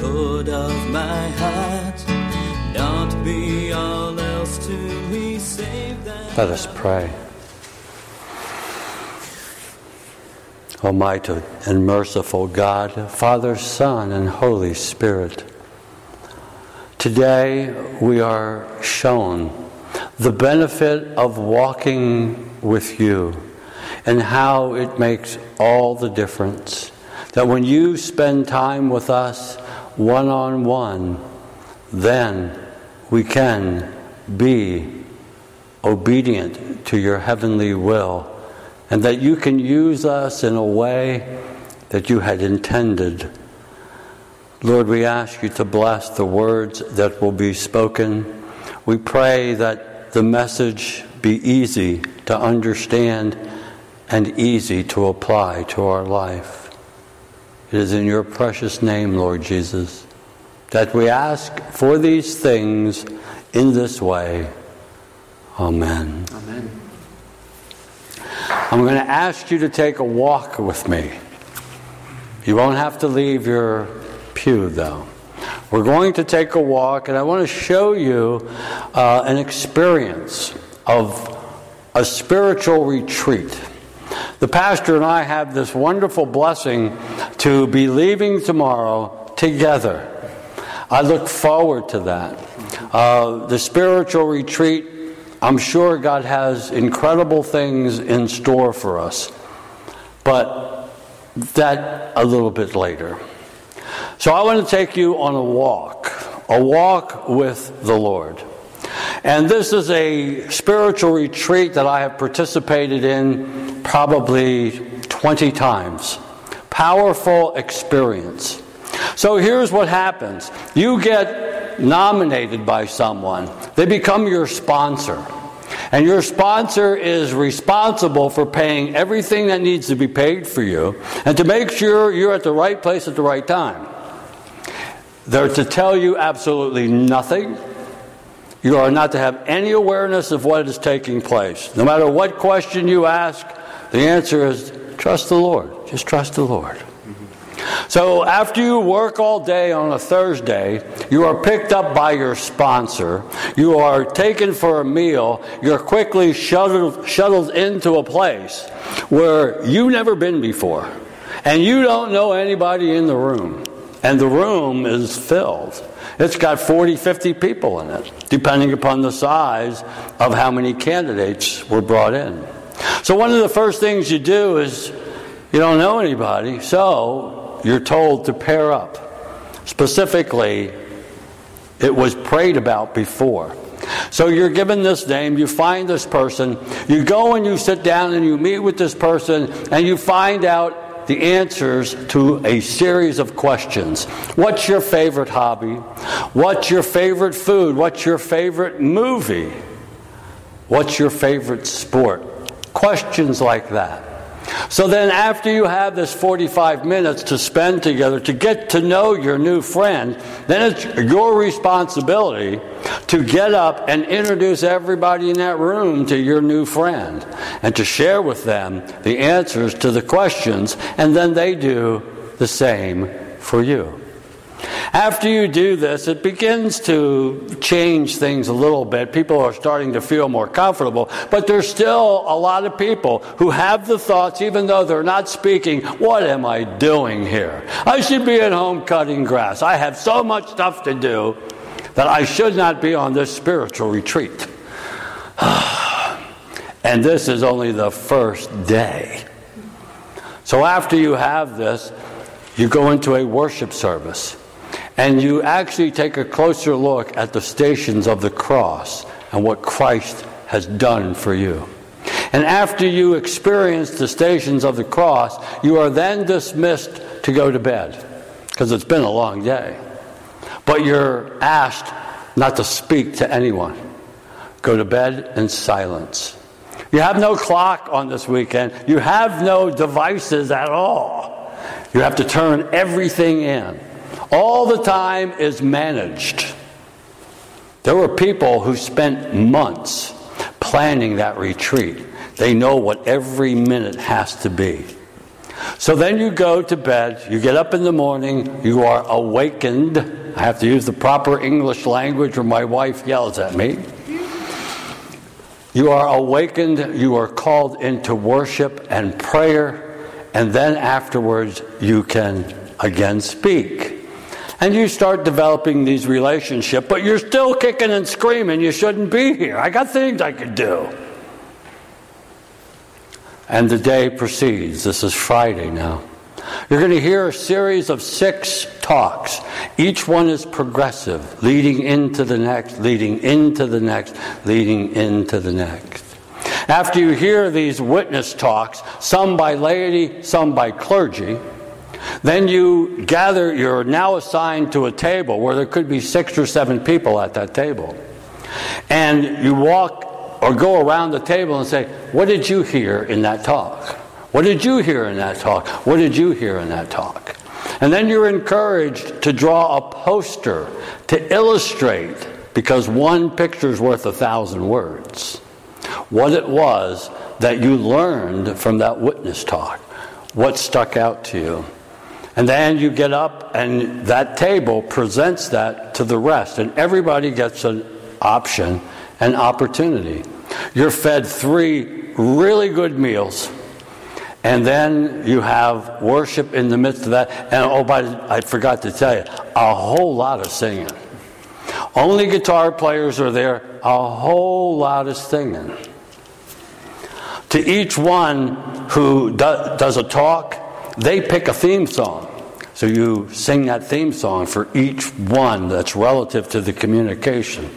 Lord of my heart. Not be all else to me save that. Let us pray. Almighty and merciful God, Father, Son, and Holy Spirit, today we are shown the benefit of walking with you and how it makes all the difference. That when you spend time with us one on one, then we can be obedient to your heavenly will, and that you can use us in a way that you had intended. Lord, we ask you to bless the words that will be spoken. We pray that the message be easy to understand and easy to apply to our life. It is in your precious name, Lord Jesus, that we ask for these things in this way. Amen. Amen. I'm going to ask you to take a walk with me. You won't have to leave your pew, though. We're going to take a walk, and I want to show you uh, an experience of a spiritual retreat. The pastor and I have this wonderful blessing to be leaving tomorrow together. I look forward to that. Uh, the spiritual retreat, I'm sure God has incredible things in store for us, but that a little bit later. So I want to take you on a walk, a walk with the Lord. And this is a spiritual retreat that I have participated in probably 20 times. Powerful experience. So here's what happens you get nominated by someone, they become your sponsor. And your sponsor is responsible for paying everything that needs to be paid for you and to make sure you're at the right place at the right time. They're to tell you absolutely nothing. You are not to have any awareness of what is taking place. No matter what question you ask, the answer is trust the Lord. Just trust the Lord. So, after you work all day on a Thursday, you are picked up by your sponsor. You are taken for a meal. You're quickly shuttled, shuttled into a place where you've never been before. And you don't know anybody in the room. And the room is filled. It's got 40, 50 people in it, depending upon the size of how many candidates were brought in. So, one of the first things you do is you don't know anybody, so you're told to pair up. Specifically, it was prayed about before. So you're given this name, you find this person, you go and you sit down and you meet with this person, and you find out the answers to a series of questions. What's your favorite hobby? What's your favorite food? What's your favorite movie? What's your favorite sport? Questions like that. So then, after you have this 45 minutes to spend together to get to know your new friend, then it's your responsibility to get up and introduce everybody in that room to your new friend and to share with them the answers to the questions, and then they do the same for you. After you do this, it begins to change things a little bit. People are starting to feel more comfortable, but there's still a lot of people who have the thoughts, even though they're not speaking, what am I doing here? I should be at home cutting grass. I have so much stuff to do that I should not be on this spiritual retreat. and this is only the first day. So after you have this, you go into a worship service and you actually take a closer look at the stations of the cross and what Christ has done for you. And after you experience the stations of the cross, you are then dismissed to go to bed because it's been a long day. but you're asked not to speak to anyone. Go to bed in silence. You have no clock on this weekend. You have no devices at all. You have to turn everything in. All the time is managed. There were people who spent months planning that retreat. They know what every minute has to be. So then you go to bed, you get up in the morning, you are awakened. I have to use the proper English language or my wife yells at me. You are awakened, you are called into worship and prayer, and then afterwards you can again speak. And you start developing these relationships, but you're still kicking and screaming, you shouldn't be here. I got things I could do. And the day proceeds. This is Friday now. You're going to hear a series of six talks. Each one is progressive, leading into the next, leading into the next, leading into the next. After you hear these witness talks, some by laity, some by clergy, then you gather, you're now assigned to a table where there could be six or seven people at that table. And you walk or go around the table and say, What did you hear in that talk? What did you hear in that talk? What did you hear in that talk? And then you're encouraged to draw a poster to illustrate, because one picture is worth a thousand words, what it was that you learned from that witness talk, what stuck out to you. And then you get up, and that table presents that to the rest, and everybody gets an option an opportunity. You're fed three really good meals, and then you have worship in the midst of that. And oh, by I forgot to tell you, a whole lot of singing. Only guitar players are there, a whole lot of singing. To each one who do, does a talk, they pick a theme song. So you sing that theme song for each one that's relative to the communication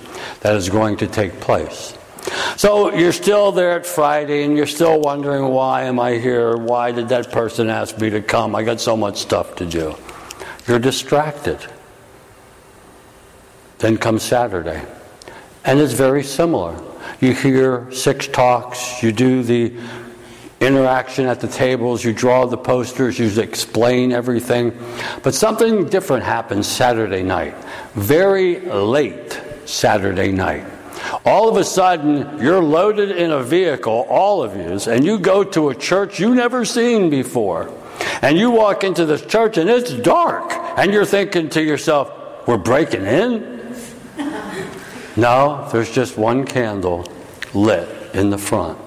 that is going to take place. So you're still there at Friday and you're still wondering why am I here? Why did that person ask me to come? I got so much stuff to do. You're distracted. Then comes Saturday. And it's very similar. You hear six talks, you do the interaction at the tables, you draw the posters, you explain everything. But something different happens Saturday night. Very late Saturday night. All of a sudden, you're loaded in a vehicle, all of you, and you go to a church you never seen before. And you walk into this church and it's dark. And you're thinking to yourself, we're breaking in? No, there's just one candle lit in the front.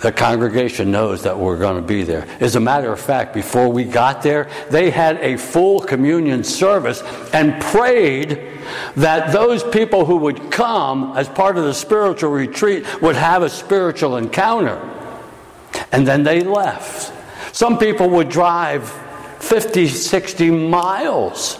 The congregation knows that we're going to be there. As a matter of fact, before we got there, they had a full communion service and prayed that those people who would come as part of the spiritual retreat would have a spiritual encounter. And then they left. Some people would drive 50, 60 miles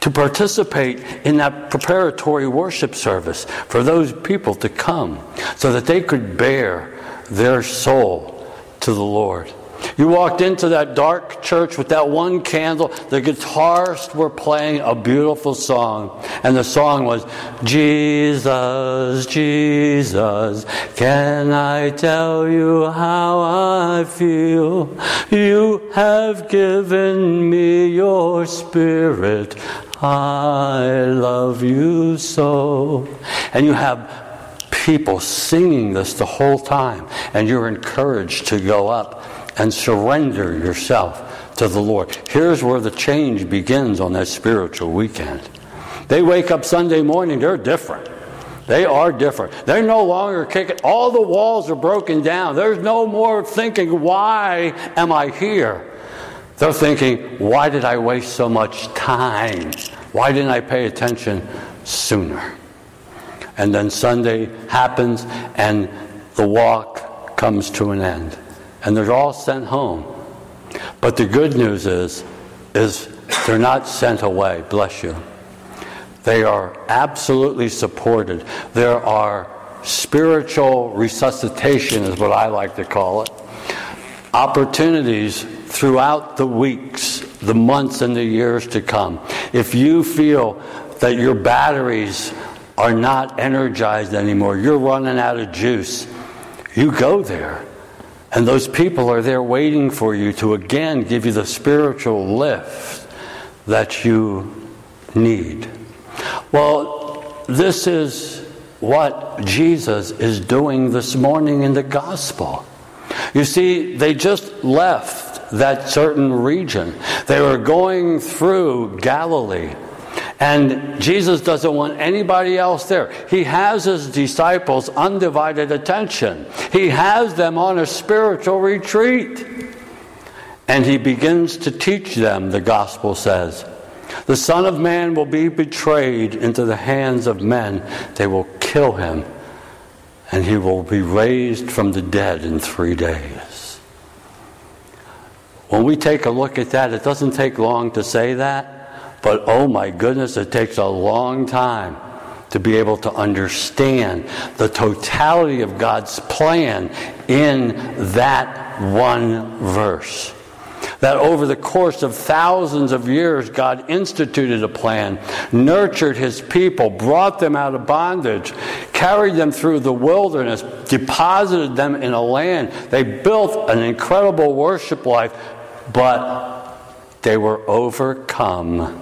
to participate in that preparatory worship service for those people to come so that they could bear their soul to the Lord. You walked into that dark church with that one candle. The guitarists were playing a beautiful song. And the song was, Jesus, Jesus, can I tell you how I feel? You have given me your spirit. I love you so. And you have people singing this the whole time, and you're encouraged to go up and surrender yourself to the Lord. Here's where the change begins on that spiritual weekend. They wake up Sunday morning, they're different. They are different. They're no longer kicking, all the walls are broken down. There's no more thinking, why am I here? They're thinking, why did I waste so much time? Why didn't I pay attention sooner? And then Sunday happens and the walk comes to an end. And they're all sent home. But the good news is, is they're not sent away, bless you. They are absolutely supported. There are spiritual resuscitation, is what I like to call it. Opportunities throughout the weeks, the months, and the years to come. If you feel that your batteries are not energized anymore, you're running out of juice, you go there. And those people are there waiting for you to again give you the spiritual lift that you need. Well, this is what Jesus is doing this morning in the gospel. You see, they just left that certain region. They were going through Galilee. And Jesus doesn't want anybody else there. He has his disciples' undivided attention, he has them on a spiritual retreat. And he begins to teach them, the gospel says. The Son of Man will be betrayed into the hands of men. They will kill him, and he will be raised from the dead in three days. When we take a look at that, it doesn't take long to say that, but oh my goodness, it takes a long time to be able to understand the totality of God's plan in that one verse that over the course of thousands of years, God instituted a plan, nurtured his people, brought them out of bondage, carried them through the wilderness, deposited them in a land. They built an incredible worship life, but they were overcome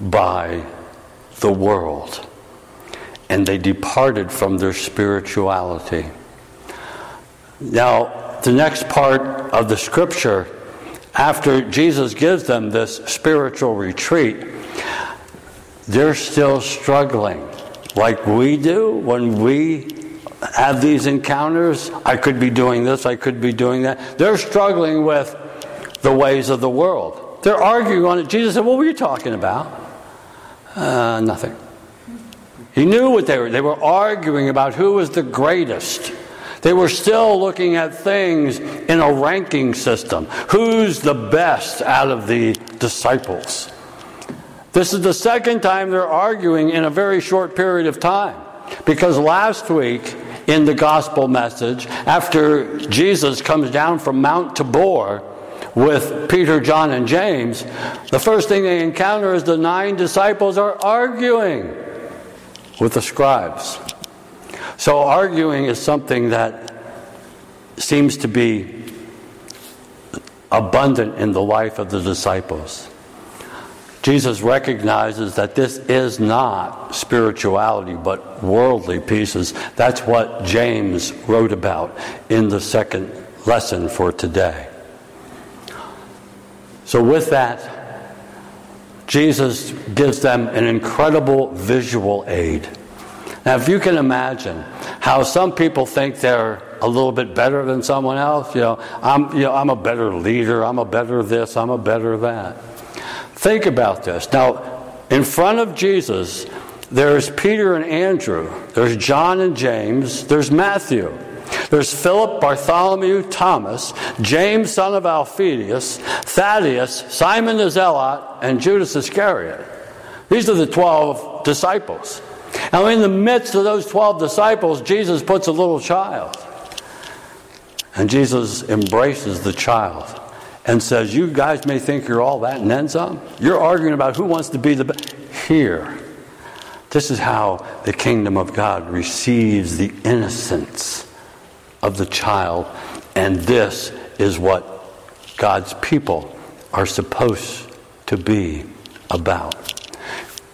by the world. And they departed from their spirituality. Now, the next part of the scripture after Jesus gives them this spiritual retreat, they're still struggling like we do when we have these encounters. I could be doing this, I could be doing that. They're struggling with the ways of the world. They're arguing on it. Jesus said, What were you talking about? Uh, nothing. He knew what they were. They were arguing about who was the greatest. They were still looking at things in a ranking system. Who's the best out of the disciples? This is the second time they're arguing in a very short period of time. Because last week in the gospel message, after Jesus comes down from Mount Tabor with Peter, John, and James, the first thing they encounter is the nine disciples are arguing with the scribes. So, arguing is something that seems to be abundant in the life of the disciples. Jesus recognizes that this is not spirituality, but worldly pieces. That's what James wrote about in the second lesson for today. So, with that, Jesus gives them an incredible visual aid. Now, if you can imagine how some people think they're a little bit better than someone else, you know, I'm, you know, I'm a better leader, I'm a better this, I'm a better that. Think about this. Now, in front of Jesus, there's Peter and Andrew, there's John and James, there's Matthew. There's Philip, Bartholomew, Thomas, James, son of Alphaeus, Thaddeus, Simon the Zealot, and Judas Iscariot. These are the 12 disciples. Now, in the midst of those 12 disciples, Jesus puts a little child. And Jesus embraces the child and says, You guys may think you're all that and then some. You're arguing about who wants to be the best. Here, this is how the kingdom of God receives the innocence of the child. And this is what God's people are supposed to be about.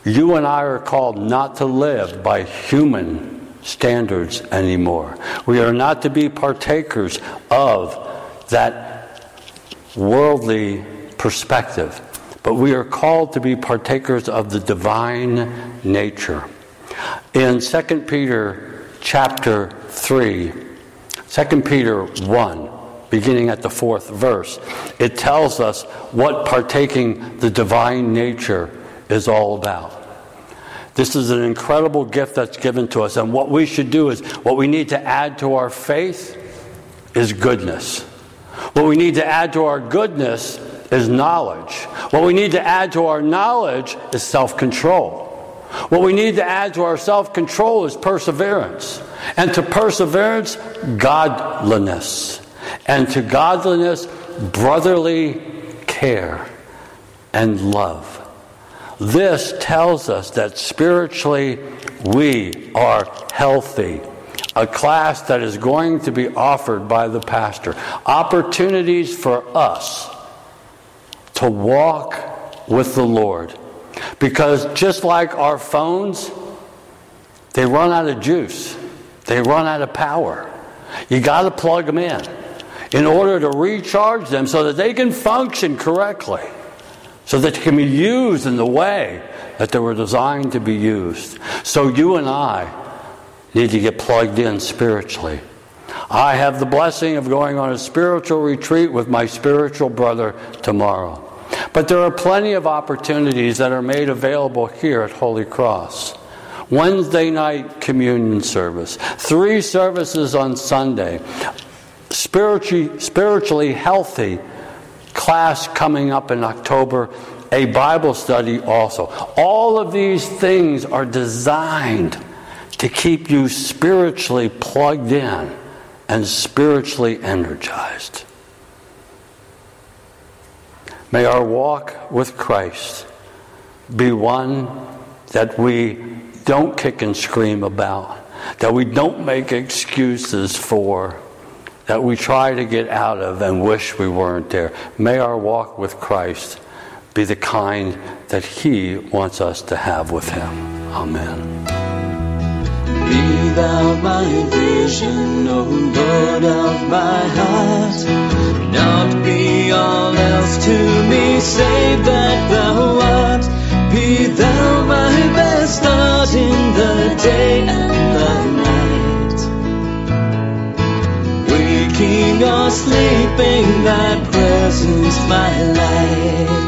You and I are called not to live by human standards anymore. We are not to be partakers of that worldly perspective, but we are called to be partakers of the divine nature. In 2 Peter chapter 3, 2 Peter 1, beginning at the fourth verse, it tells us what partaking the divine nature is all about. This is an incredible gift that's given to us. And what we should do is, what we need to add to our faith is goodness. What we need to add to our goodness is knowledge. What we need to add to our knowledge is self control. What we need to add to our self control is perseverance. And to perseverance, godliness. And to godliness, brotherly care and love. This tells us that spiritually we are healthy. A class that is going to be offered by the pastor. Opportunities for us to walk with the Lord. Because just like our phones, they run out of juice, they run out of power. You got to plug them in in order to recharge them so that they can function correctly, so that they can be used in the way that they were designed to be used. So you and I need to get plugged in spiritually. I have the blessing of going on a spiritual retreat with my spiritual brother tomorrow. But there are plenty of opportunities that are made available here at Holy Cross. Wednesday night communion service, three services on Sunday, spiritually, spiritually healthy class coming up in October, a Bible study also. All of these things are designed to keep you spiritually plugged in and spiritually energized. May our walk with Christ be one that we don't kick and scream about, that we don't make excuses for, that we try to get out of and wish we weren't there. May our walk with Christ be the kind that He wants us to have with Him. Amen. Be thou my vision, O Lord of my heart. Not be all else to me, save that thou art. Be thou my best thought in the day and the night. Waking or sleeping, thy presence my light.